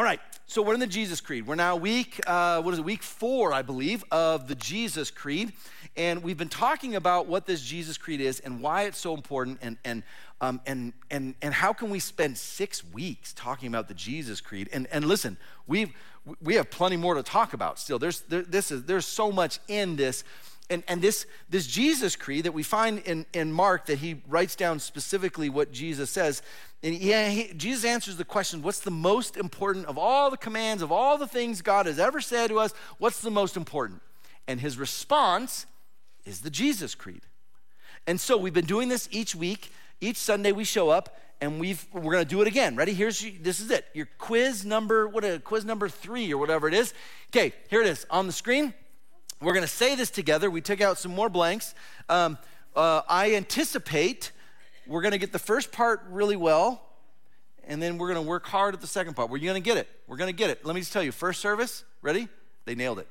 All right, so we're in the Jesus Creed. We're now week, uh, what is it, week four, I believe, of the Jesus Creed. And we've been talking about what this Jesus Creed is and why it's so important and, and, um, and, and, and how can we spend six weeks talking about the Jesus Creed. And, and listen, we've, we have plenty more to talk about still. There's, there, this is, there's so much in this and, and this, this Jesus creed that we find in, in Mark that he writes down specifically what Jesus says. And yeah, he, Jesus answers the question what's the most important of all the commands, of all the things God has ever said to us? What's the most important? And his response is the Jesus creed. And so we've been doing this each week. Each Sunday we show up and we've, we're going to do it again. Ready? Here's this is it. Your quiz number, what a quiz number three or whatever it is. Okay, here it is on the screen. We're going to say this together. We took out some more blanks. Um, uh, I anticipate we're going to get the first part really well, and then we're going to work hard at the second part. We're going to get it. We're going to get it. Let me just tell you first service, ready? They nailed it.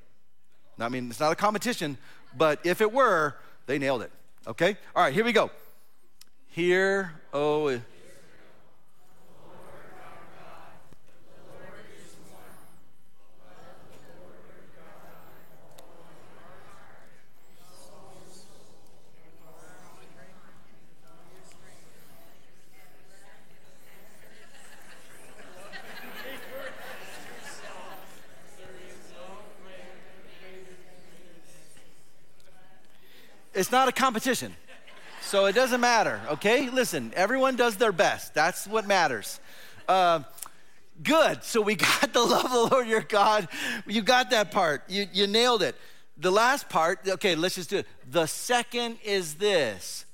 I mean, it's not a competition, but if it were, they nailed it. Okay? All right, here we go. Here, oh, It's not a competition. So it doesn't matter, okay? Listen, everyone does their best. That's what matters. Uh, good. So we got the love of the Lord your God. You got that part. You, you nailed it. The last part, okay, let's just do it. The second is this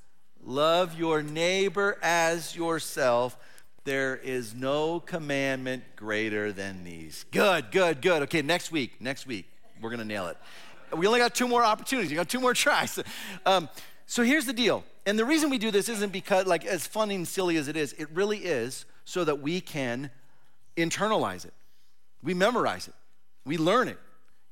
love your neighbor as yourself. There is no commandment greater than these. Good, good, good. Okay, next week, next week, we're gonna nail it. We only got two more opportunities. You got two more tries. Um, so here's the deal. And the reason we do this isn't because, like, as fun and silly as it is, it really is so that we can internalize it. We memorize it. We learn it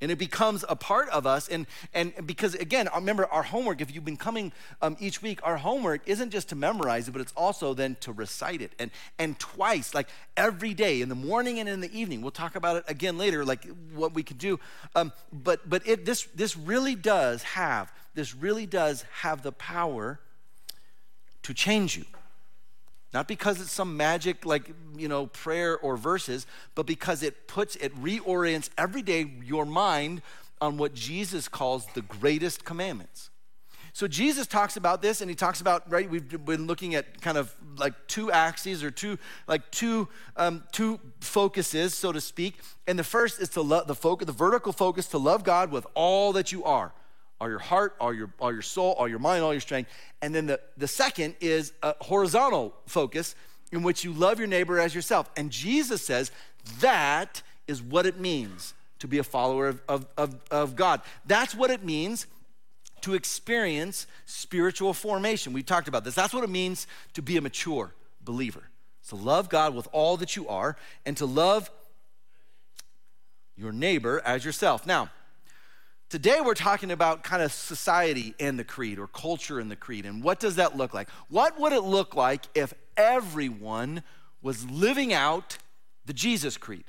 and it becomes a part of us. And and because again remember our homework if you've been coming um, each week our homework isn't just to memorize it but it's also then to recite it. And and twice like every day in the morning and in the evening. We'll talk about it again later like what we can do. Um, but but it this this really does have this really does have the power to change you not because it's some magic, like, you know, prayer or verses, but because it puts, it reorients every day your mind on what Jesus calls the greatest commandments. So Jesus talks about this, and he talks about right. We've been looking at kind of like two axes or two like two um, two focuses, so to speak. And the first is to love the focus, the vertical focus, to love God with all that you are all your heart, all your, all your soul, all your mind, all your strength. And then the, the second is a horizontal focus in which you love your neighbor as yourself. And Jesus says that is what it means to be a follower of, of, of, of God. That's what it means to experience spiritual formation. We talked about this. That's what it means to be a mature believer. To love God with all that you are and to love your neighbor as yourself. Now, Today, we're talking about kind of society and the creed or culture and the creed. And what does that look like? What would it look like if everyone was living out the Jesus creed?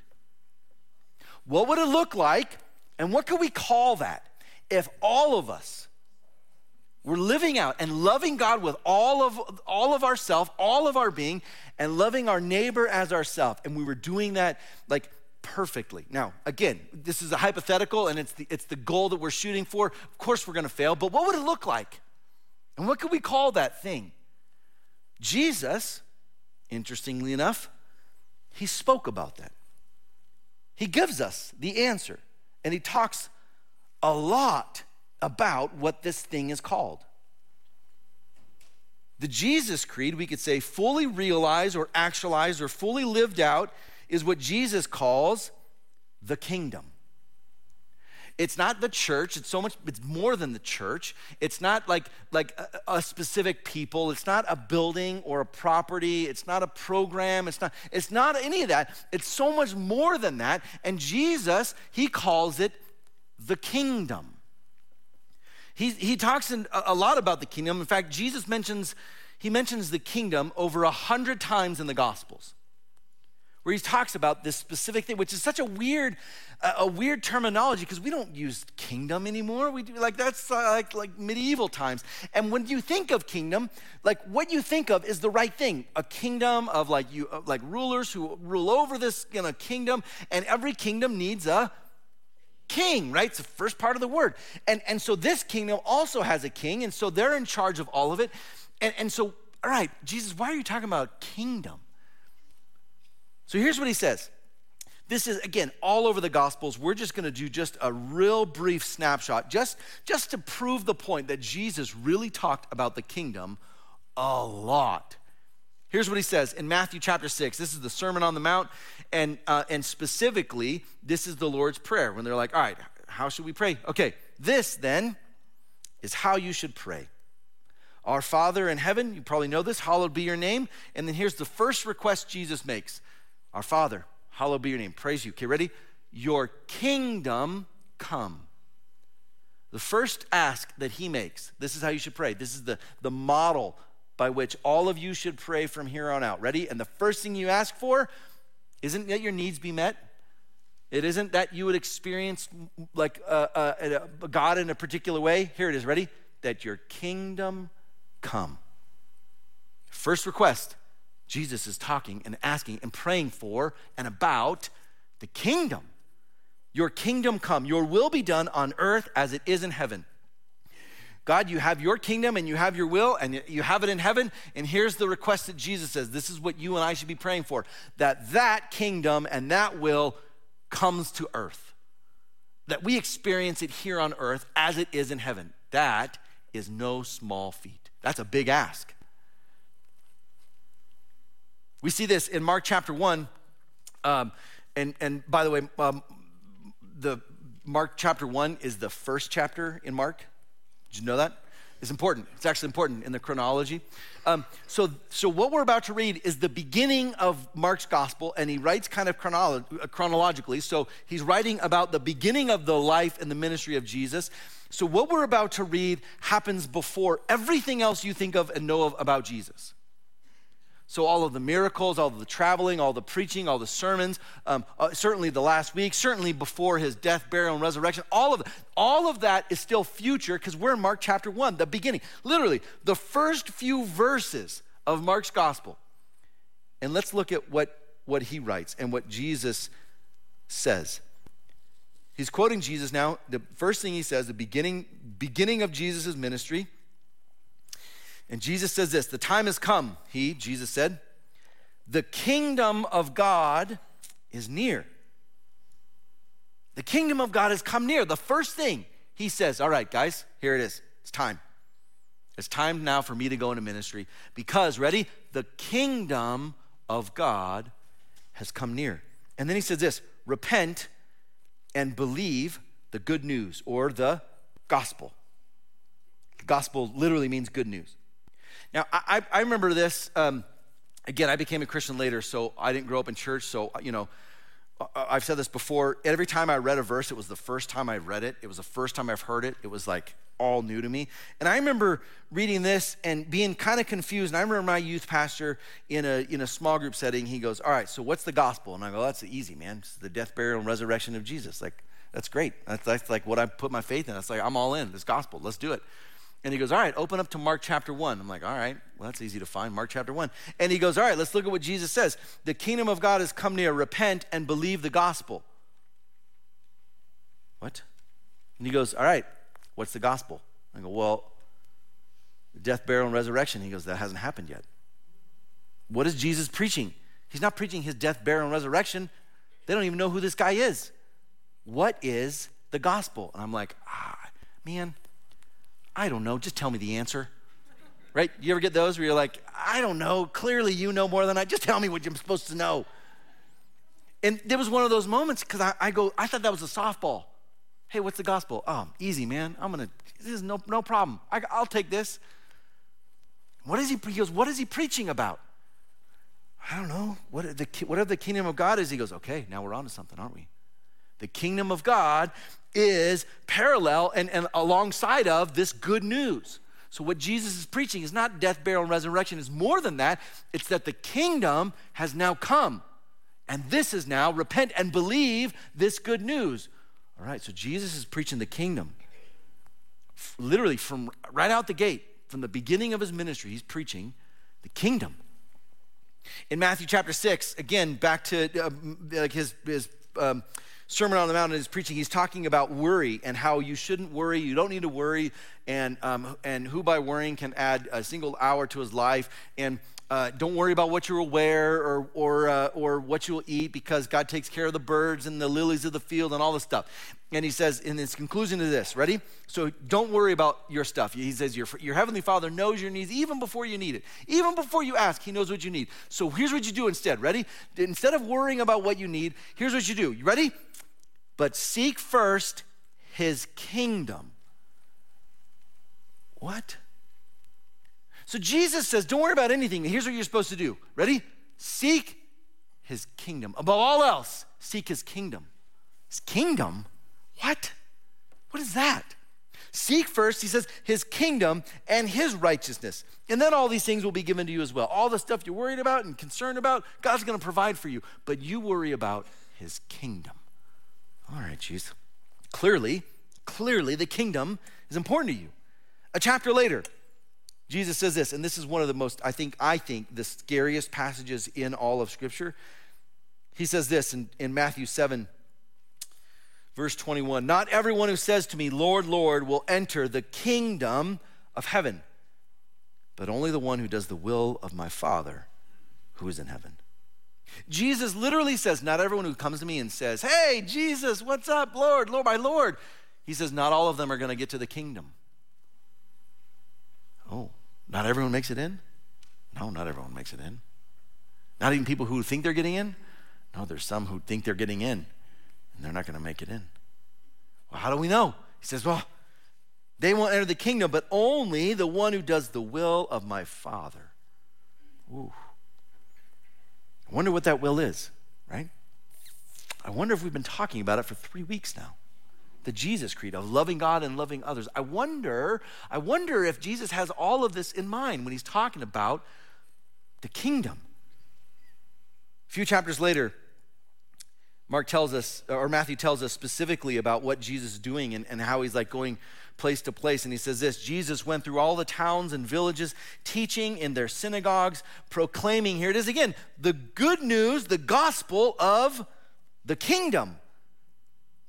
What would it look like? And what could we call that if all of us were living out and loving God with all of all of ourself, all of our being, and loving our neighbor as ourself, and we were doing that like perfectly. Now, again, this is a hypothetical and it's the, it's the goal that we're shooting for. Of course, we're going to fail, but what would it look like? And what could we call that thing? Jesus, interestingly enough, he spoke about that. He gives us the answer, and he talks a lot about what this thing is called. The Jesus Creed, we could say, fully realized or actualized or fully lived out is what Jesus calls the kingdom. It's not the church. It's so much, it's more than the church. It's not like, like a, a, specific people. It's not a building or a property. It's not a program. It's not, it's not any of that. It's so much more than that. And Jesus, he calls it the kingdom. He, he talks in, a, a lot about the kingdom. In fact, Jesus mentions, he mentions the kingdom over a hundred times in the Gospels where he talks about this specific thing, which is such a weird, uh, a weird terminology because we don't use kingdom anymore. We do like that's uh, like like medieval times. And when you think of kingdom, like what you think of is the right thing. A kingdom of like you uh, like rulers who rule over this you know, kingdom, and every kingdom needs a king, right? It's the first part of the word. And, and so this kingdom also has a king, and so they're in charge of all of it. And, and so, all right, Jesus, why are you talking about kingdom? So here's what he says. This is again all over the gospels. We're just going to do just a real brief snapshot just just to prove the point that Jesus really talked about the kingdom a lot. Here's what he says in Matthew chapter 6. This is the Sermon on the Mount, and, uh, and specifically, this is the Lord's Prayer when they're like, all right, how should we pray? Okay, this then is how you should pray. Our Father in heaven, you probably know this, hallowed be your name. And then here's the first request Jesus makes Our Father, hallowed be your name. Praise you. Okay, ready? Your kingdom come. The first ask that he makes, this is how you should pray. This is the, the model by which all of you should pray from here on out. Ready? And the first thing you ask for isn't that your needs be met. It isn't that you would experience like a, a, a God in a particular way. Here it is. Ready? That your kingdom come. First request Jesus is talking and asking and praying for and about the kingdom. Your kingdom come, your will be done on earth as it is in heaven. God, you have your kingdom and you have your will and you have it in heaven. And here's the request that Jesus says this is what you and I should be praying for that that kingdom and that will comes to earth. That we experience it here on earth as it is in heaven. That is no small feat. That's a big ask. We see this in Mark chapter 1. Um, and, and by the way, um, the Mark chapter 1 is the first chapter in Mark. Did you know that? It's important. It's actually important in the chronology. Um, so, so what we're about to read is the beginning of Mark's gospel, and he writes kind of chronolo- uh, chronologically. So he's writing about the beginning of the life and the ministry of Jesus. So what we're about to read happens before everything else you think of and know of about Jesus. So, all of the miracles, all the traveling, all the preaching, all the sermons, um, uh, certainly the last week, certainly before his death, burial, and resurrection, all of, all of that is still future because we're in Mark chapter 1, the beginning. Literally, the first few verses of Mark's gospel. And let's look at what, what he writes and what Jesus says. He's quoting Jesus now. The first thing he says, the beginning, beginning of Jesus' ministry. And Jesus says this The time has come, he, Jesus said, the kingdom of God is near. The kingdom of God has come near. The first thing he says, All right, guys, here it is. It's time. It's time now for me to go into ministry because, ready? The kingdom of God has come near. And then he says this repent and believe the good news or the gospel. Gospel literally means good news. Now, I, I remember this. Um, again, I became a Christian later, so I didn't grow up in church. So, you know, I've said this before. Every time I read a verse, it was the first time I read it. It was the first time I've heard it. It was like all new to me. And I remember reading this and being kind of confused. And I remember my youth pastor in a, in a small group setting, he goes, All right, so what's the gospel? And I go, That's easy, man. It's the death, burial, and resurrection of Jesus. Like, that's great. That's, that's like what I put my faith in. That's like, I'm all in. This gospel. Let's do it. And he goes, All right, open up to Mark chapter 1. I'm like, All right, well, that's easy to find. Mark chapter 1. And he goes, All right, let's look at what Jesus says. The kingdom of God has come near. Repent and believe the gospel. What? And he goes, All right, what's the gospel? I go, Well, death, burial, and resurrection. He goes, That hasn't happened yet. What is Jesus preaching? He's not preaching his death, burial, and resurrection. They don't even know who this guy is. What is the gospel? And I'm like, Ah, man I don't know, just tell me the answer. Right? You ever get those where you're like, I don't know, clearly you know more than I, just tell me what I'm supposed to know. And there was one of those moments because I, I, go, I thought that was a softball. Hey, what's the gospel? Oh, easy, man. I'm gonna, this is no, no problem. I, will take this. What is he, he goes, what is he preaching about? I don't know. What the, whatever the kingdom of God is, he goes, okay, now we're on to something, aren't we? The kingdom of God is parallel and, and alongside of this good news. So, what Jesus is preaching is not death, burial, and resurrection, it's more than that. It's that the kingdom has now come. And this is now repent and believe this good news. All right, so Jesus is preaching the kingdom. Literally, from right out the gate, from the beginning of his ministry, he's preaching the kingdom. In Matthew chapter 6, again, back to uh, like his, his um, Sermon on the Mount in his preaching, he's talking about worry and how you shouldn't worry. You don't need to worry, and, um, and who by worrying can add a single hour to his life. And uh, don't worry about what you will wear or, or, uh, or what you will eat because God takes care of the birds and the lilies of the field and all this stuff. And he says, in his conclusion to this, ready? So don't worry about your stuff. He says, your, your heavenly Father knows your needs even before you need it. Even before you ask, he knows what you need. So here's what you do instead, ready? Instead of worrying about what you need, here's what you do. You ready? But seek first his kingdom. What? So Jesus says, don't worry about anything. Here's what you're supposed to do. Ready? Seek his kingdom. Above all else, seek his kingdom. His kingdom? What? What is that? Seek first, he says, his kingdom and his righteousness. And then all these things will be given to you as well. All the stuff you're worried about and concerned about, God's going to provide for you. But you worry about his kingdom. All right, Jesus. Clearly, clearly the kingdom is important to you. A chapter later, Jesus says this, and this is one of the most, I think, I think, the scariest passages in all of Scripture. He says this in, in Matthew 7, verse 21 Not everyone who says to me, Lord, Lord, will enter the kingdom of heaven, but only the one who does the will of my Father who is in heaven. Jesus literally says, Not everyone who comes to me and says, Hey, Jesus, what's up, Lord, Lord, my Lord. He says, Not all of them are going to get to the kingdom. Oh, not everyone makes it in? No, not everyone makes it in. Not even people who think they're getting in? No, there's some who think they're getting in and they're not going to make it in. Well, how do we know? He says, Well, they won't enter the kingdom, but only the one who does the will of my Father. Ooh. I wonder what that will is, right? I wonder if we've been talking about it for three weeks now the Jesus creed of loving God and loving others. I wonder, I wonder if Jesus has all of this in mind when he's talking about the kingdom. A few chapters later, Mark tells us, or Matthew tells us specifically about what Jesus is doing and, and how he's like going place to place. And he says this Jesus went through all the towns and villages, teaching in their synagogues, proclaiming, here it is again, the good news, the gospel of the kingdom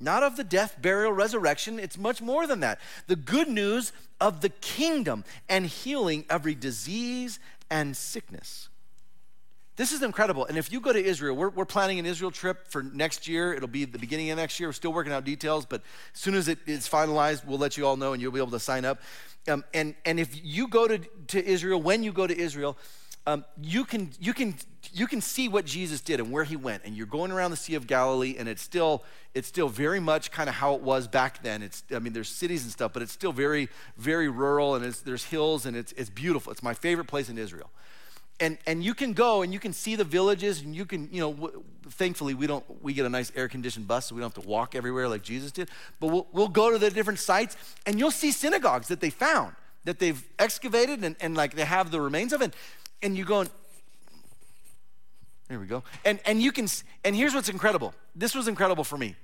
not of the death, burial, resurrection. It's much more than that. The good news of the kingdom and healing every disease and sickness. This is incredible. And if you go to Israel, we're, we're planning an Israel trip for next year. It'll be the beginning of next year. We're still working out details, but as soon as it is finalized, we'll let you all know and you'll be able to sign up. Um, and, and if you go to, to Israel, when you go to Israel, um, you, can, you, can, you can see what Jesus did and where he went. And you're going around the Sea of Galilee, and it's still, it's still very much kind of how it was back then. It's, I mean, there's cities and stuff, but it's still very, very rural, and there's hills, and it's, it's beautiful. It's my favorite place in Israel. And, and you can go and you can see the villages, and you can, you know, w- thankfully we don't, we get a nice air conditioned bus, so we don't have to walk everywhere like Jesus did. But we'll, we'll go to the different sites, and you'll see synagogues that they found, that they've excavated, and, and like they have the remains of it and you go, there we go. And, and you can, and here's what's incredible. This was incredible for me.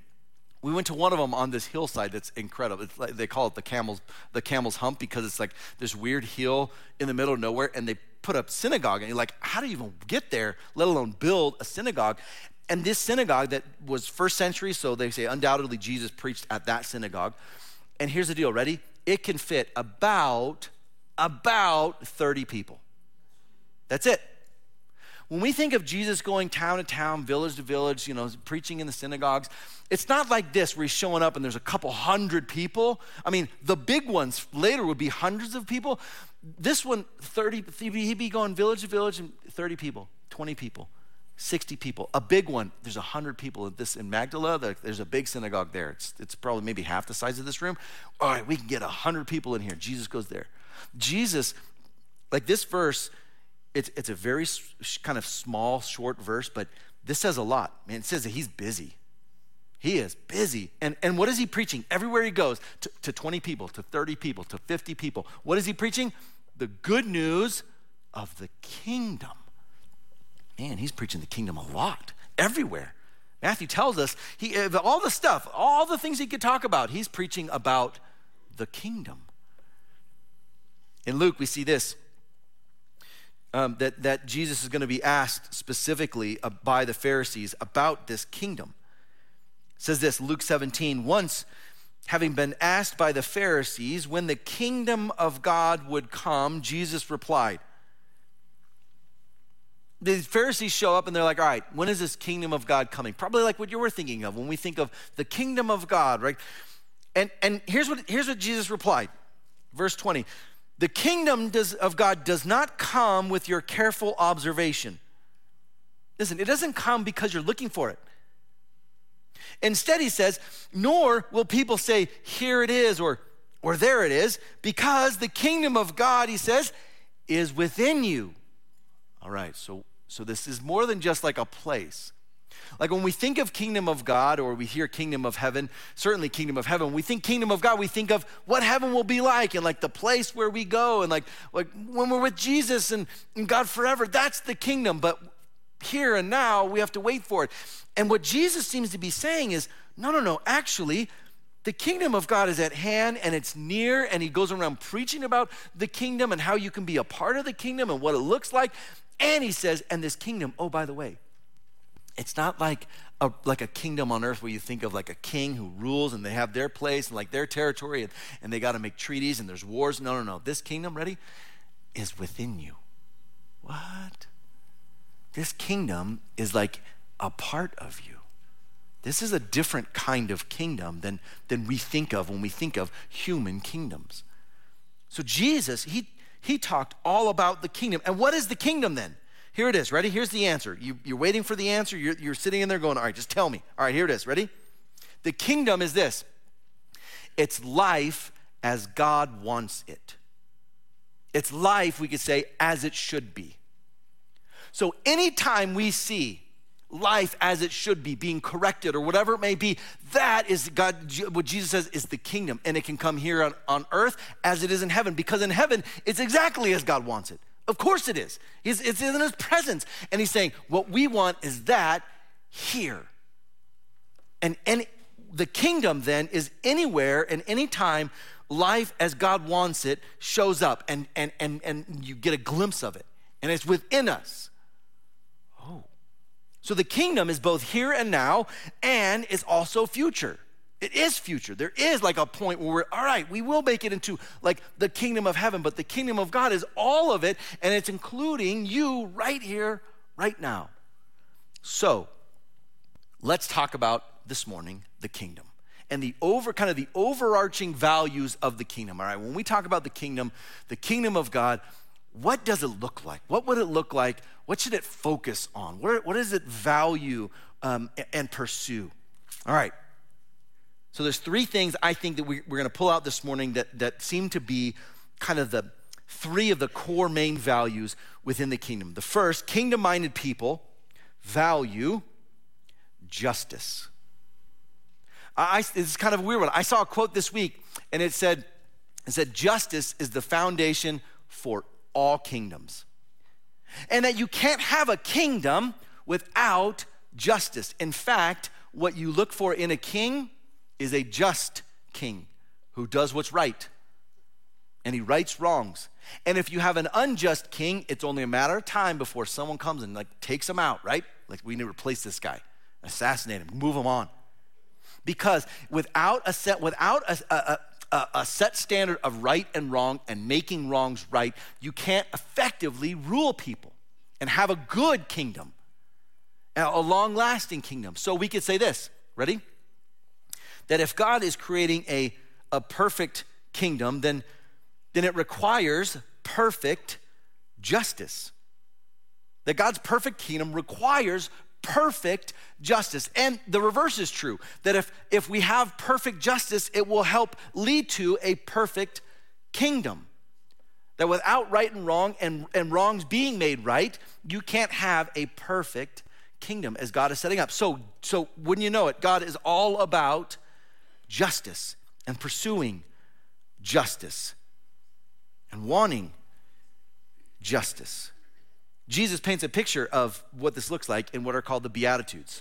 We went to one of them on this hillside that's incredible. Like, they call it the camel's, the camel's hump because it's like this weird hill in the middle of nowhere and they put a synagogue and you're like, how do you even get there, let alone build a synagogue? And this synagogue that was first century, so they say undoubtedly Jesus preached at that synagogue. And here's the deal, ready? It can fit about, about 30 people. That's it. When we think of Jesus going town to town, village to village, you know, preaching in the synagogues, it's not like this where he's showing up and there's a couple hundred people. I mean, the big ones later would be hundreds of people. This one, 30, he'd be going village to village and 30 people, 20 people, 60 people. A big one, there's 100 people at this in Magdala. There's a big synagogue there. It's, it's probably maybe half the size of this room. All right, we can get 100 people in here. Jesus goes there. Jesus, like this verse, it's, it's a very kind of small, short verse, but this says a lot. Man, it says that he's busy. He is busy. And, and what is he preaching? Everywhere he goes, to, to 20 people, to 30 people, to 50 people. What is he preaching? The good news of the kingdom. Man, he's preaching the kingdom a lot. everywhere. Matthew tells us he, eh, all the stuff, all the things he could talk about, he's preaching about the kingdom. In Luke, we see this um, that, that Jesus is going to be asked specifically uh, by the Pharisees about this kingdom. It says this, Luke 17, once having been asked by the Pharisees when the kingdom of God would come, Jesus replied. The Pharisees show up and they're like, all right, when is this kingdom of God coming? Probably like what you were thinking of when we think of the kingdom of God, right? And, and here's, what, here's what Jesus replied. Verse 20 The kingdom does, of God does not come with your careful observation. Listen, it doesn't come because you're looking for it. Instead, he says, nor will people say, here it is, or, or there it is, because the kingdom of God, he says, is within you. All right, so, so this is more than just like a place. Like when we think of kingdom of God or we hear kingdom of heaven, certainly kingdom of heaven, we think kingdom of God, we think of what heaven will be like and like the place where we go and like, like when we're with Jesus and, and God forever, that's the kingdom. But here and now, we have to wait for it. And what Jesus seems to be saying is no, no, no, actually, the kingdom of God is at hand and it's near, and he goes around preaching about the kingdom and how you can be a part of the kingdom and what it looks like. And he says, and this kingdom, oh, by the way, it's not like a, like a kingdom on earth where you think of like a king who rules and they have their place and like their territory and, and they got to make treaties and there's wars. No, no, no. This kingdom, ready, is within you. What? This kingdom is like a part of you. This is a different kind of kingdom than, than we think of when we think of human kingdoms. So Jesus, he, he talked all about the kingdom. And what is the kingdom then? Here it is. Ready? Here's the answer. You, are waiting for the answer. You're, you're sitting in there going, all right, just tell me. All right, here it is. Ready? The kingdom is this it's life as God wants it. It's life, we could say, as it should be. So anytime we see life as it should be, being corrected or whatever it may be, that is God, what Jesus says is the kingdom. And it can come here on, on earth as it is in heaven, because in heaven, it's exactly as God wants it. Of course it is. It's, in his presence. And he's saying, what we want is that here. And, and the kingdom then is anywhere and anytime life as God wants it shows up and, and, and, and you get a glimpse of it. And it's within us. Oh. So the kingdom is both here and now and is also future. It is future. There is like a point where we're, all right, we will make it into like the kingdom of heaven, but the kingdom of God is all of it, and it's including you right here, right now. So let's talk about this morning the kingdom and the over kind of the overarching values of the kingdom. All right, when we talk about the kingdom, the kingdom of God, what does it look like? What would it look like? What should it focus on? What, what does it value um, and pursue? All right. So there's three things I think that we, are going to pull out this morning that, that seem to be kind of the three of the core main values within the kingdom. The first, kingdom-minded people value justice. I, this is kind of a weird one. I saw a quote this week, and it said, it said, justice is the foundation for all kingdoms. And that you can't have a kingdom without justice. In fact, what you look for in a king is a just king who does what's right and he rights wrongs. And if you have an unjust king, it's only a matter of time before someone comes and like takes him out, right? Like we need to replace this guy, assassinate him, move him on. Because without a set, without a, a, a, a set standard of right and wrong and making wrongs right, you can't effectively rule people and have a good kingdom, a long lasting kingdom. So we could say this ready? That if God is creating a, a perfect kingdom, then, then it requires perfect justice. That God's perfect kingdom requires perfect justice. And the reverse is true that if, if we have perfect justice, it will help lead to a perfect kingdom. That without right and wrong and, and wrongs being made right, you can't have a perfect kingdom as God is setting up. So, so wouldn't you know it, God is all about justice and pursuing justice and wanting justice. Jesus paints a picture of what this looks like in what are called the Beatitudes.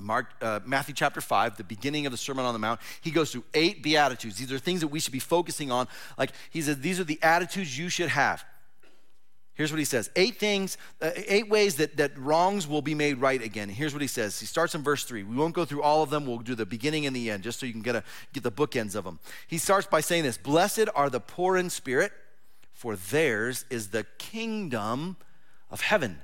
Mark, uh, Matthew chapter 5, the beginning of the Sermon on the Mount, he goes through eight Beatitudes. These are things that we should be focusing on. Like he says, these are the attitudes you should have. Here's what he says eight things, uh, eight ways that, that wrongs will be made right again. Here's what he says. He starts in verse three. We won't go through all of them. We'll do the beginning and the end just so you can get, a, get the bookends of them. He starts by saying this Blessed are the poor in spirit, for theirs is the kingdom of heaven.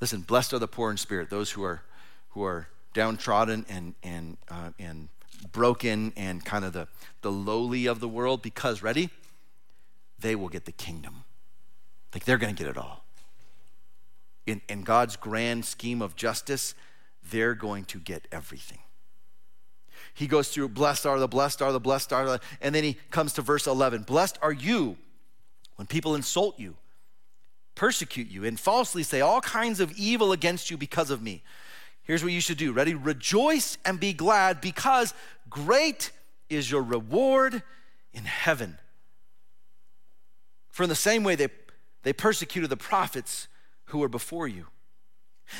Listen, blessed are the poor in spirit, those who are, who are downtrodden and, and, uh, and broken and kind of the, the lowly of the world, because, ready? They will get the kingdom. Like they're going to get it all. In, in God's grand scheme of justice, they're going to get everything. He goes through, blessed are the, blessed are the, blessed are the, and then he comes to verse 11. Blessed are you when people insult you, persecute you, and falsely say all kinds of evil against you because of me. Here's what you should do. Ready? Rejoice and be glad because great is your reward in heaven. For in the same way they they persecuted the prophets who were before you.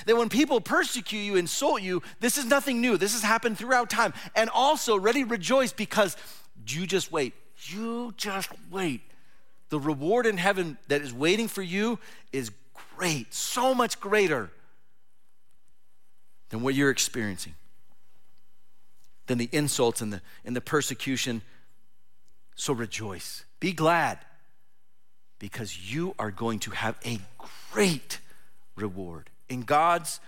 That when people persecute you, insult you, this is nothing new. This has happened throughout time. And also, ready, rejoice because you just wait. You just wait. The reward in heaven that is waiting for you is great, so much greater than what you're experiencing, than the insults and the, and the persecution. So rejoice. Be glad because you are going to have a great reward. In God's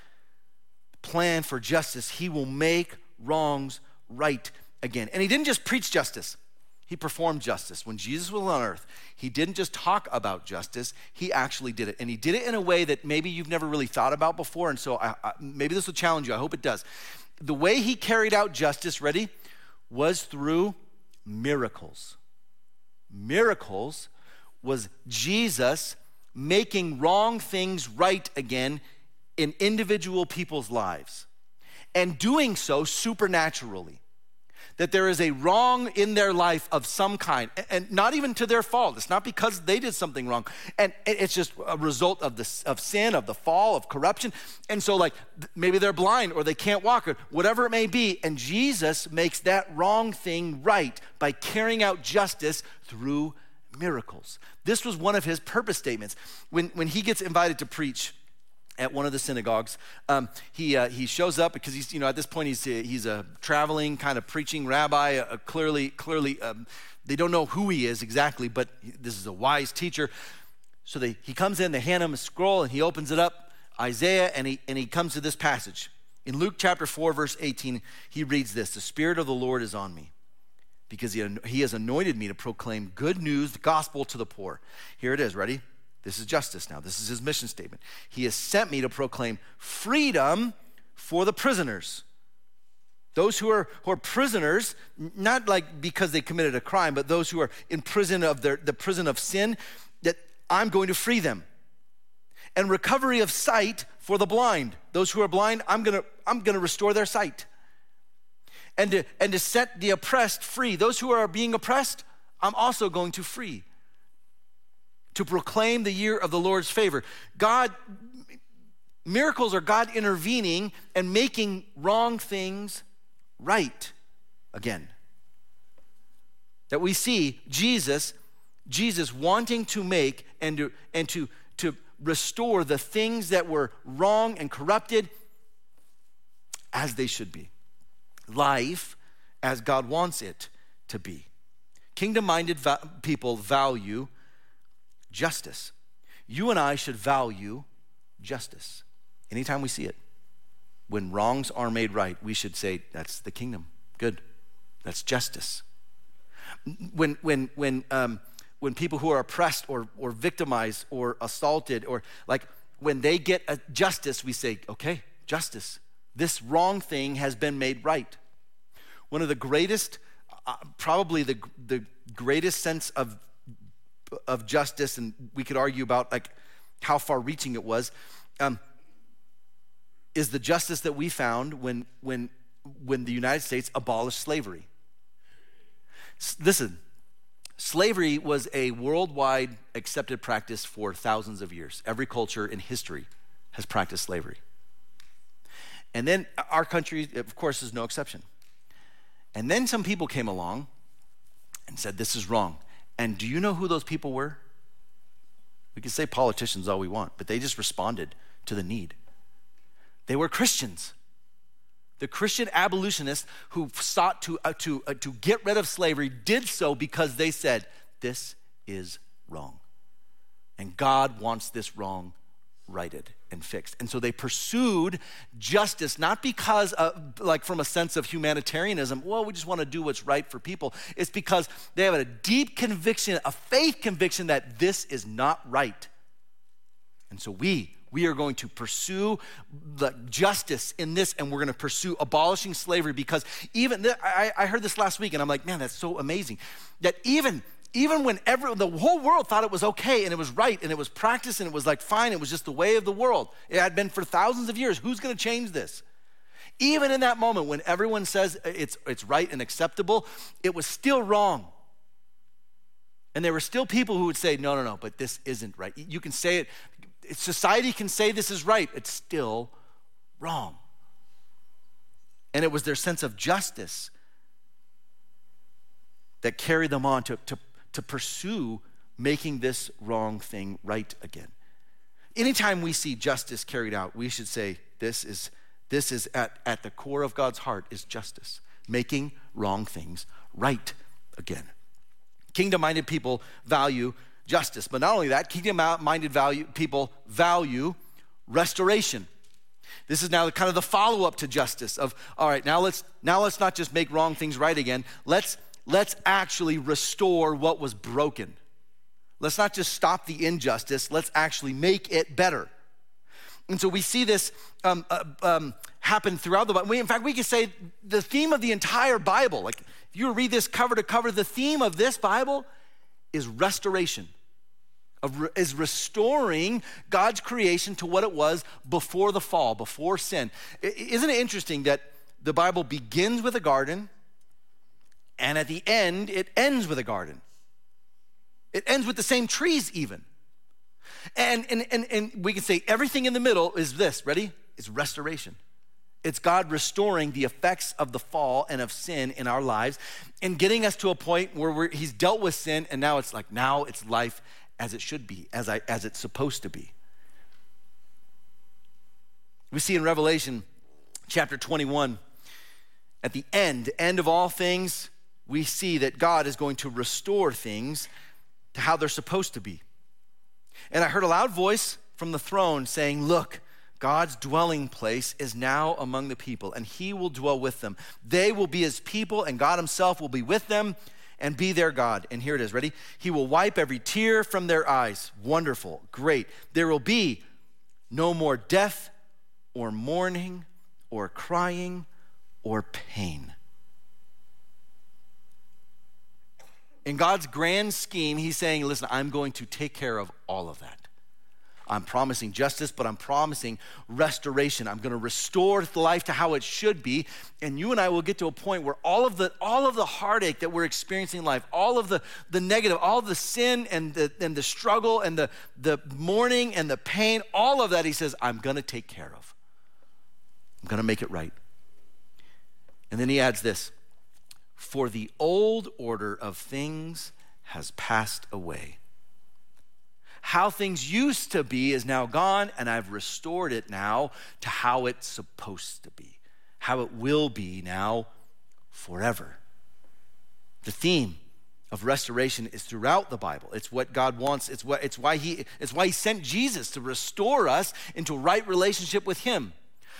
plan for justice, He will make wrongs right again. And He didn't just preach justice, He performed justice. When Jesus was on earth, He didn't just talk about justice, He actually did it. And He did it in a way that maybe you've never really thought about before. And so I, I, maybe this will challenge you. I hope it does. The way He carried out justice, ready, was through miracles. Miracles was Jesus making wrong things right again in individual people's lives and doing so supernaturally. That there is a wrong in their life of some kind, and not even to their fault. It's not because they did something wrong. And it's just a result of, the, of sin, of the fall, of corruption. And so, like, maybe they're blind or they can't walk or whatever it may be. And Jesus makes that wrong thing right by carrying out justice through miracles. This was one of his purpose statements. When, when he gets invited to preach, at one of the synagogues. Um, he, uh, he shows up because he's, you know, at this point he's, he's a traveling kind of preaching rabbi. Uh, clearly, clearly, um, they don't know who he is exactly, but this is a wise teacher. So they, he comes in, they hand him a scroll, and he opens it up, Isaiah, and he, and he comes to this passage. In Luke chapter 4, verse 18, he reads this The Spirit of the Lord is on me because he, he has anointed me to proclaim good news, the gospel to the poor. Here it is, ready? This is justice now. This is his mission statement. He has sent me to proclaim freedom for the prisoners. Those who are, who are prisoners, not like because they committed a crime, but those who are in prison of their, the prison of sin, that I'm going to free them. And recovery of sight for the blind. Those who are blind, I'm gonna, I'm gonna restore their sight and to, and to set the oppressed free. Those who are being oppressed, I'm also going to free. To proclaim the year of the Lord's favor. God, miracles are God intervening and making wrong things right again. That we see Jesus, Jesus wanting to make and to, and to, to restore the things that were wrong and corrupted as they should be life as God wants it to be. Kingdom minded va- people value justice. You and I should value justice anytime we see it. When wrongs are made right, we should say, That's the kingdom. Good. That's justice. When, when, when, um, when people who are oppressed or, or victimized or assaulted, or like when they get a justice, we say, Okay, justice. This wrong thing has been made right. One of the greatest, uh, probably the, the greatest sense of, of justice, and we could argue about like how far reaching it was, um, is the justice that we found when, when, when the United States abolished slavery. S- listen, slavery was a worldwide accepted practice for thousands of years. Every culture in history has practiced slavery. And then our country, of course, is no exception. And then some people came along and said, This is wrong. And do you know who those people were? We can say politicians all we want, but they just responded to the need. They were Christians. The Christian abolitionists who sought to, uh, to, uh, to get rid of slavery did so because they said, This is wrong. And God wants this wrong righted and fixed. And so they pursued justice, not because, of, like, from a sense of humanitarianism, well, we just want to do what's right for people. It's because they have a deep conviction, a faith conviction that this is not right. And so we, we are going to pursue the justice in this and we're going to pursue abolishing slavery because even th- I, I heard this last week and i'm like man that's so amazing that even even when every, the whole world thought it was okay and it was right and it was practiced and it was like fine, it was just the way of the world. It had been for thousands of years. Who's going to change this? Even in that moment when everyone says it's, it's right and acceptable, it was still wrong. And there were still people who would say, no, no, no, but this isn't right. You can say it, society can say this is right, it's still wrong. And it was their sense of justice that carried them on to, to to pursue making this wrong thing right again. Anytime we see justice carried out, we should say, this is, this is at, at the core of God's heart is justice, making wrong things right again. Kingdom minded people value justice, but not only that, kingdom minded value, people value restoration. This is now kind of the follow up to justice of, all right, now let's, now let's not just make wrong things right again. Let's let's actually restore what was broken. Let's not just stop the injustice, let's actually make it better. And so we see this um, uh, um, happen throughout the Bible. in fact, we could say the theme of the entire Bible, like if you read this cover to cover, the theme of this Bible is restoration, re- is restoring God's creation to what it was before the fall, before sin. Isn't it interesting that the Bible begins with a garden and at the end, it ends with a garden. It ends with the same trees, even. And, and, and, and we can say everything in the middle is this ready? It's restoration. It's God restoring the effects of the fall and of sin in our lives and getting us to a point where He's dealt with sin, and now it's like, now it's life as it should be, as, I, as it's supposed to be. We see in Revelation chapter 21, at the end, end of all things, we see that God is going to restore things to how they're supposed to be. And I heard a loud voice from the throne saying, Look, God's dwelling place is now among the people, and he will dwell with them. They will be his people, and God himself will be with them and be their God. And here it is, ready? He will wipe every tear from their eyes. Wonderful, great. There will be no more death or mourning or crying or pain In God's grand scheme, He's saying, listen, I'm going to take care of all of that. I'm promising justice, but I'm promising restoration. I'm going to restore life to how it should be. And you and I will get to a point where all of the, all of the heartache that we're experiencing in life, all of the, the negative, all the sin and the, and the struggle and the, the mourning and the pain, all of that, he says, I'm going to take care of. I'm going to make it right. And then he adds this for the old order of things has passed away. How things used to be is now gone, and I've restored it now to how it's supposed to be, how it will be now forever. The theme of restoration is throughout the Bible. It's what God wants. It's, what, it's, why he, it's why He sent Jesus to restore us into right relationship with Him.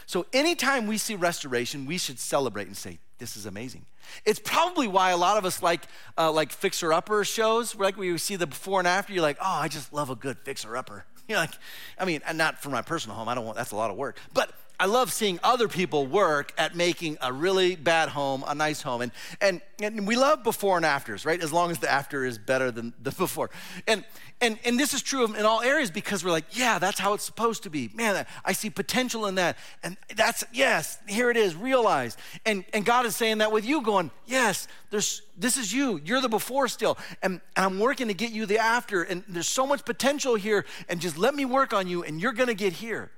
So anytime we see restoration, we should celebrate and say, this is amazing. It's probably why a lot of us like uh, like fixer upper shows. Like we see the before and after, you're like, oh, I just love a good fixer upper. You're like, I mean, not for my personal home. I don't want that's a lot of work. But I love seeing other people work at making a really bad home a nice home. And, and, and we love before and afters, right? As long as the after is better than the before. And, and, and this is true in all areas because we're like, yeah, that's how it's supposed to be. Man, I see potential in that. And that's, yes, here it is, realized. And, and God is saying that with you, going, yes, there's, this is you. You're the before still. And, and I'm working to get you the after. And there's so much potential here. And just let me work on you, and you're going to get here.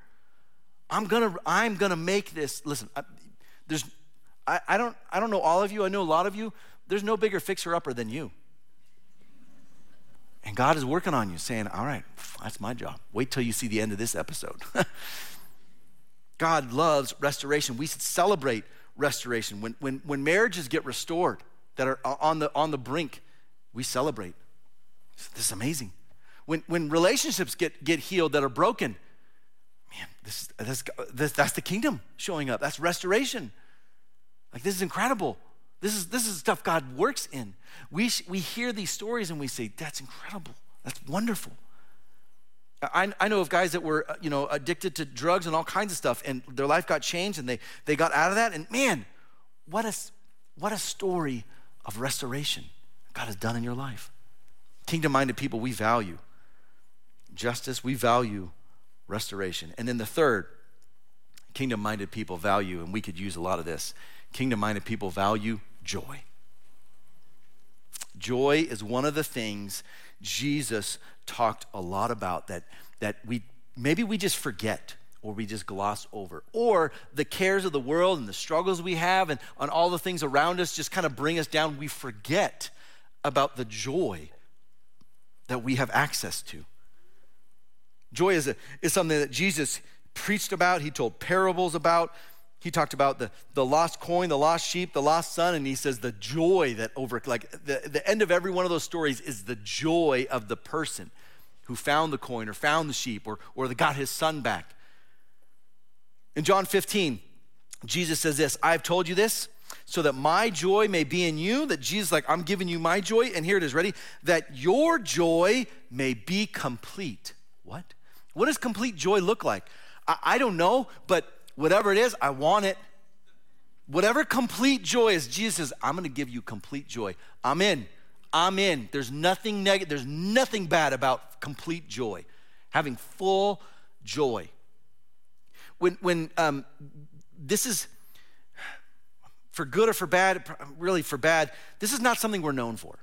I'm gonna, I'm gonna make this. Listen, I, there's, I, I don't, I don't know all of you. I know a lot of you. There's no bigger fixer upper than you. And God is working on you, saying, All right, that's my job. Wait till you see the end of this episode. God loves restoration. We should celebrate restoration. When, when, when marriages get restored that are on the, on the brink, we celebrate. This is amazing. When, when relationships get, get healed that are broken, man, this, this, this, that's the kingdom showing up. That's restoration. Like, this is incredible. This is, this is stuff God works in. We, we hear these stories and we say, that's incredible. That's wonderful. I, I know of guys that were, you know, addicted to drugs and all kinds of stuff, and their life got changed, and they, they got out of that. And man, what a, what a story of restoration God has done in your life. Kingdom-minded people, we value justice. We value restoration. And then the third, kingdom-minded people value, and we could use a lot of this. Kingdom-minded people value joy. Joy is one of the things Jesus talked a lot about that, that we maybe we just forget or we just gloss over. Or the cares of the world and the struggles we have and on all the things around us just kind of bring us down. We forget about the joy that we have access to. Joy is, a, is something that Jesus preached about, he told parables about. He talked about the, the lost coin, the lost sheep, the lost son, and he says the joy that over, like the, the end of every one of those stories is the joy of the person who found the coin or found the sheep or, or got his son back. In John 15, Jesus says this I've told you this so that my joy may be in you. That Jesus, like, I'm giving you my joy. And here it is, ready? That your joy may be complete. What? What does complete joy look like? I, I don't know, but whatever it is, I want it. Whatever complete joy is, Jesus says, I'm gonna give you complete joy. I'm in. I'm in. There's nothing negative, there's nothing bad about complete joy. Having full joy. When when um, this is for good or for bad, really for bad, this is not something we're known for.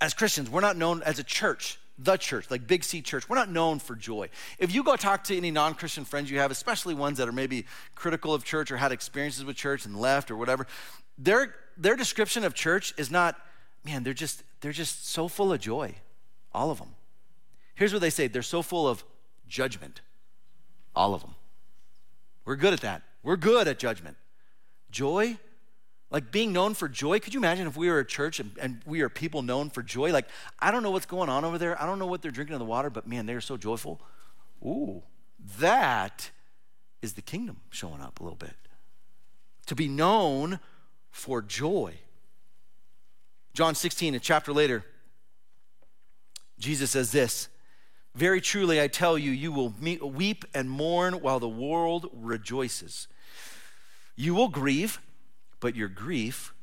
As Christians, we're not known as a church the church, like Big C Church, we're not known for joy. If you go talk to any non Christian friends you have, especially ones that are maybe critical of church or had experiences with church and left or whatever, their, their description of church is not, man, they're just, they're just so full of joy, all of them. Here's what they say they're so full of judgment, all of them. We're good at that. We're good at judgment. Joy, like being known for joy, could you imagine if we were a church and, and, we are people known for joy? Like, I don't know what's going on over there. I don't know what they're drinking in the water, but man, they're so joyful. Ooh, that is the kingdom showing up a little bit. To be known for joy. John 16, a chapter later, Jesus says this Very truly, I tell you, you will meet, weep and mourn while the world rejoices. You will grieve but your grief,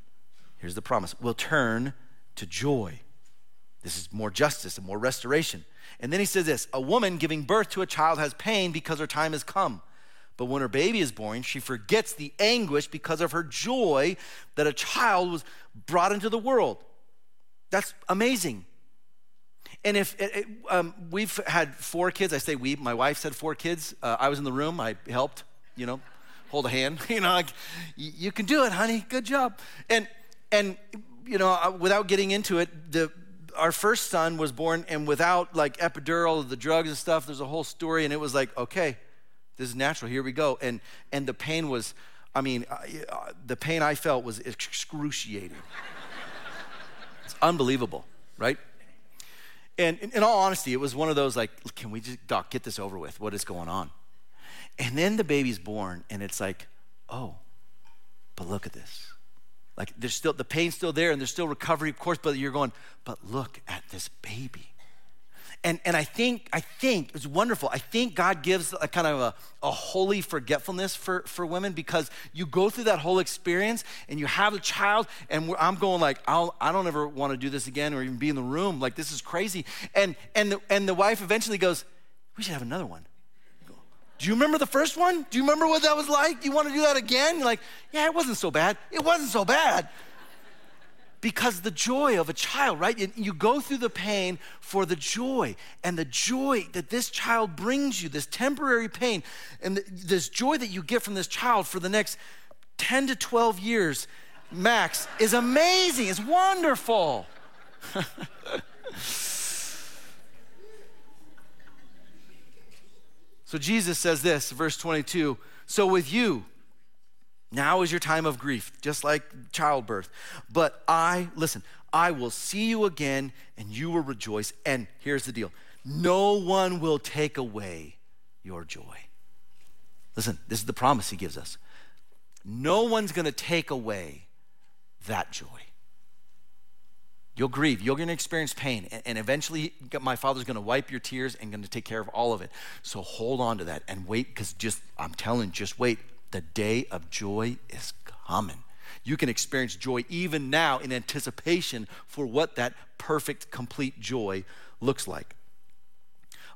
here's the promise, will turn to joy. This is more justice and more restoration. And then he says this A woman giving birth to a child has pain because her time has come. But when her baby is born, she forgets the anguish because of her joy that a child was brought into the world. That's amazing. And if it, it, um, we've had four kids, I say we, my wife said four kids. Uh, I was in the room, I helped, you know, hold a hand. You know, like, you can do it, honey. Good job. And and you know, uh, without getting into it, the our first son was born, and without like epidural, the drugs and stuff. There's a whole story, and it was like, okay, this is natural. Here we go. And and the pain was, I mean, uh, uh the pain I felt was excruciating. it's unbelievable, right? And in, in all honesty, it was one of those like, can we just, doc, get this over with? What is going on? And then the baby's born, and it's like, oh, but look at this. Like there's still the pain's still there and there's still recovery, of course, but you're going, but look at this baby. And, and I think, I think it's wonderful. I think God gives a kind of a, a holy forgetfulness for, for women because you go through that whole experience and you have a child and I'm going like, I'll, I don't ever want to do this again or even be in the room. Like, this is crazy. And, and, the, and the wife eventually goes, we should have another one. Do you remember the first one? Do you remember what that was like? You want to do that again? You're like, yeah, it wasn't so bad. It wasn't so bad because the joy of a child, right? You go through the pain for the joy, and the joy that this child brings you, this temporary pain, and this joy that you get from this child for the next 10 to 12 years max is amazing. It's wonderful. so Jesus says this, verse 22 So with you, now is your time of grief, just like childbirth. But I, listen, I will see you again and you will rejoice. And here's the deal no one will take away your joy. Listen, this is the promise he gives us. No one's gonna take away that joy. You'll grieve, you're gonna experience pain, and eventually my father's gonna wipe your tears and gonna take care of all of it. So hold on to that and wait, because just, I'm telling, just wait the day of joy is coming. You can experience joy even now in anticipation for what that perfect, complete joy looks like.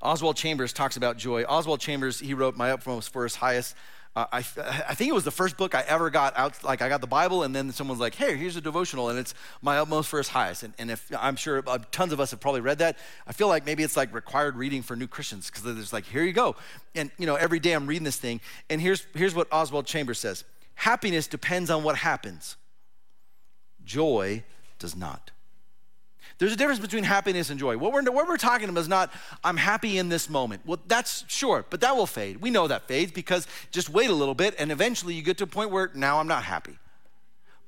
Oswald Chambers talks about joy. Oswald Chambers, he wrote My Utmost for His Highest. Uh, I, I think it was the first book I ever got out. Like, I got the Bible, and then someone's like, hey, here's a devotional, and it's My Utmost His Highest. And, and if I'm sure uh, tons of us have probably read that, I feel like maybe it's like required reading for new Christians because there's like, here you go. And, you know, every day I'm reading this thing, and here's, here's what Oswald Chambers says Happiness depends on what happens, joy does not. There's a difference between happiness and joy. What we're, what we're talking about is not, I'm happy in this moment. Well, that's sure, but that will fade. We know that fades because just wait a little bit and eventually you get to a point where now I'm not happy.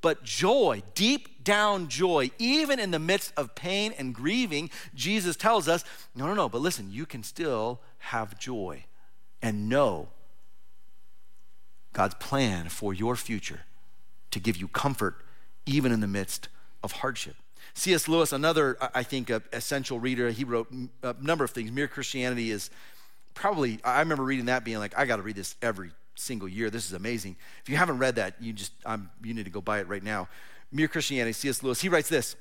But joy, deep down joy, even in the midst of pain and grieving, Jesus tells us, no, no, no, but listen, you can still have joy and know God's plan for your future to give you comfort even in the midst of hardship. C.S. Lewis, another, I think, essential reader, he wrote a number of things. Mere Christianity is probably, I remember reading that being like, I got to read this every single year. This is amazing. If you haven't read that, you just, I'm, you need to go buy it right now. Mere Christianity, C.S. Lewis, he writes this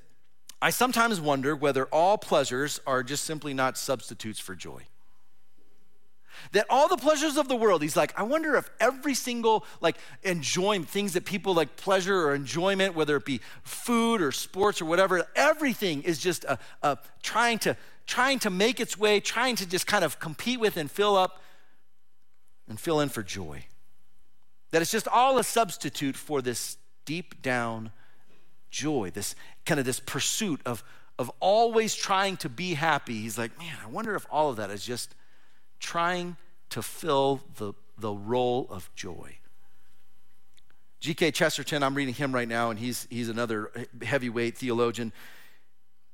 I sometimes wonder whether all pleasures are just simply not substitutes for joy that all the pleasures of the world he's like i wonder if every single like enjoyment things that people like pleasure or enjoyment whether it be food or sports or whatever everything is just a, a trying to trying to make its way trying to just kind of compete with and fill up and fill in for joy. That it's just all a substitute for this deep down joy this kind of this pursuit of of always trying to be happy. He's like man i wonder if all of that is just trying to fill the, the role of joy. G.K. Chesterton, I'm reading him right now, and he's, he's another heavyweight theologian.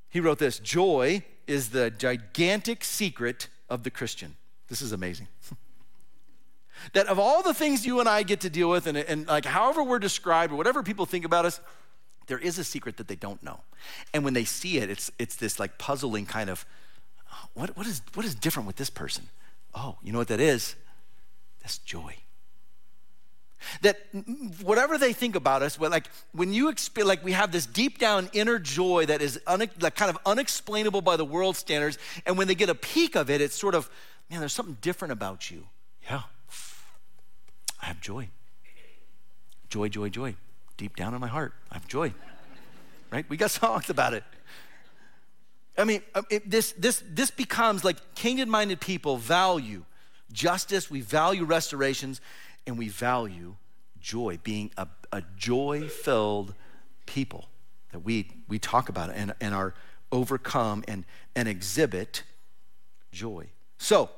He wrote this Joy is the gigantic secret of the Christian. This is amazing. that of all the things you and I get to deal with, and, and like however we're described, or whatever people think about us, there is a secret that they don't know. And when they see it, it's, it's this like puzzling kind of, what, what, is, what is different with this person? Oh, you know what that is? That's joy. That whatever they think about us, like when you experience, like we have this deep down inner joy that is un, like kind of unexplainable by the world standards, and when they get a peek of it, it's sort of, man, there's something different about you. Yeah, I have joy. Joy, joy, joy. Deep down in my heart, I have joy. Right? We got songs about it. I mean, uh, it, this, this, this becomes like kingdom minded people value justice, we value restorations, and we value joy, being a, a joy filled people that we, we talk about and, and are overcome and, and exhibit joy. So,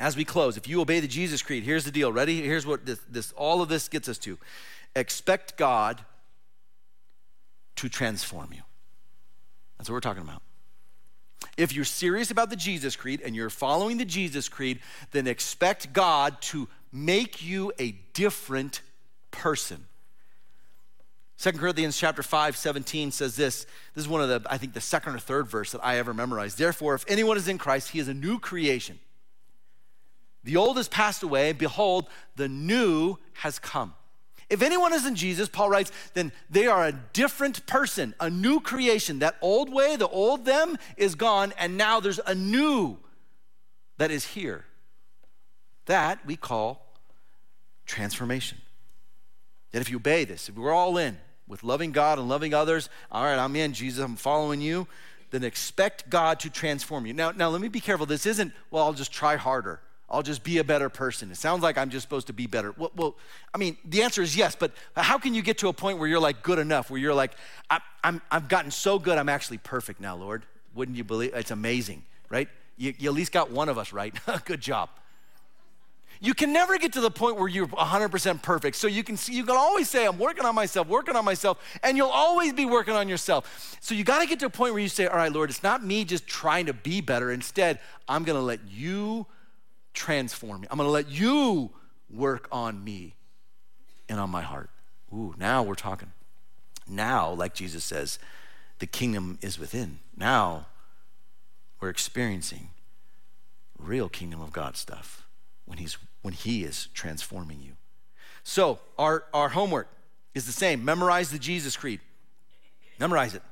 as we close, if you obey the Jesus Creed, here's the deal. Ready? Here's what this, this all of this gets us to. Expect God to transform you. That's what we're talking about. If you're serious about the Jesus Creed and you're following the Jesus Creed, then expect God to make you a different person. 2 Corinthians chapter 5, 17 says this. This is one of the, I think, the second or third verse that I ever memorized. Therefore, if anyone is in Christ, he is a new creation. The old has passed away, behold, the new has come. If anyone is in Jesus, Paul writes, then they are a different person, a new creation. That old way, the old them is gone, and now there's a new that is here. That we call transformation. That if you obey this, if we're all in with loving God and loving others, all right, I'm in, Jesus, I'm following you, then expect God to transform you. Now, now let me be careful. This isn't, well, I'll just try harder. I'll just be a better person. It sounds like I'm just supposed to be better. Well, well, I mean, the answer is yes, but how can you get to a point where you're like good enough, where you're like, I, I'm, I've gotten so good, I'm actually perfect now, Lord? Wouldn't you believe? It's amazing, right? You, you at least got one of us right. good job. You can never get to the point where you're 100% perfect. So you can see, you can always say, I'm working on myself, working on myself, and you'll always be working on yourself. So you got to get to a point where you say, All right, Lord, it's not me just trying to be better. Instead, I'm going to let you transform me. I'm going to let you work on me and on my heart. Ooh, now we're talking. Now, like Jesus says, the kingdom is within. Now we're experiencing real kingdom of God stuff when he's when he is transforming you. So, our our homework is the same. Memorize the Jesus creed. Memorize it.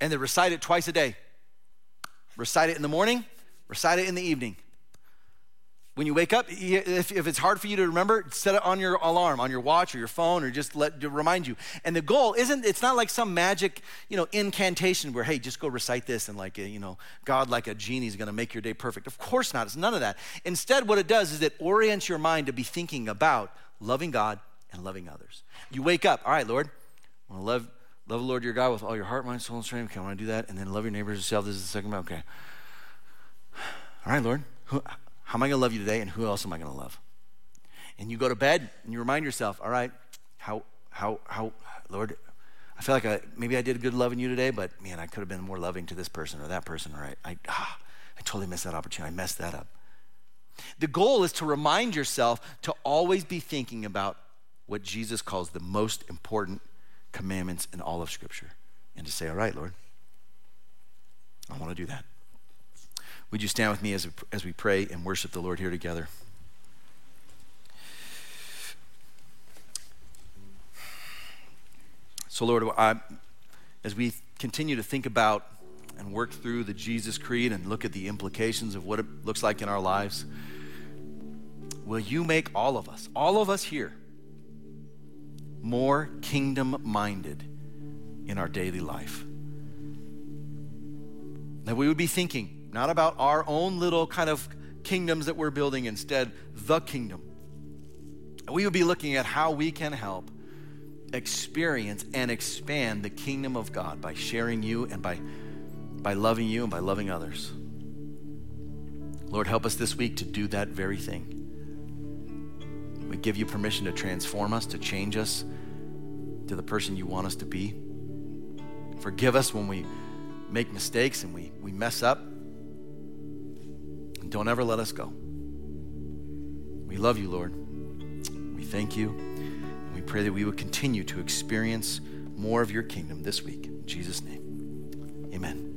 And then recite it twice a day. Recite it in the morning, Recite it in the evening. When you wake up, if, it's hard for you to remember, set it on your alarm, on your watch or your phone, or just let remind you. And the goal isn't, it's not like some magic, you know, incantation where, hey, just go recite this and like, you know, God like a genie is going to make your day perfect. Of course not. It's none of that. Instead, what it does is it orients your mind to be thinking about loving God and loving others. You wake up, all right, Lord, I want to love, love the Lord your God with all your heart, mind, soul, and strength. Okay, I want to do that. And then love your neighbors yourself. This is the second. Okay. All right, Lord, who, how am I going to love you today and who else am I going to love? And you go to bed and you remind yourself, all right, how, how, how, Lord, I feel like I, maybe I did a good loving you today, but man, I could have been more loving to this person or that person, or I, I, ah, I totally missed that opportunity. I messed that up. The goal is to remind yourself to always be thinking about what Jesus calls the most important commandments in all of Scripture and to say, all right, Lord, I want to do that. Would you stand with me as, as we pray and worship the Lord here together? So, Lord, I, as we continue to think about and work through the Jesus Creed and look at the implications of what it looks like in our lives, will you make all of us, all of us here, more kingdom minded in our daily life? That we would be thinking, not about our own little kind of kingdoms that we're building, instead, the kingdom. We would be looking at how we can help experience and expand the kingdom of God by sharing you and by, by loving you and by loving others. Lord, help us this week to do that very thing. We give you permission to transform us, to change us to the person you want us to be. Forgive us when we make mistakes and we, we mess up. And don't ever let us go. We love you, Lord. We thank you. And we pray that we would continue to experience more of your kingdom this week. In Jesus' name, amen.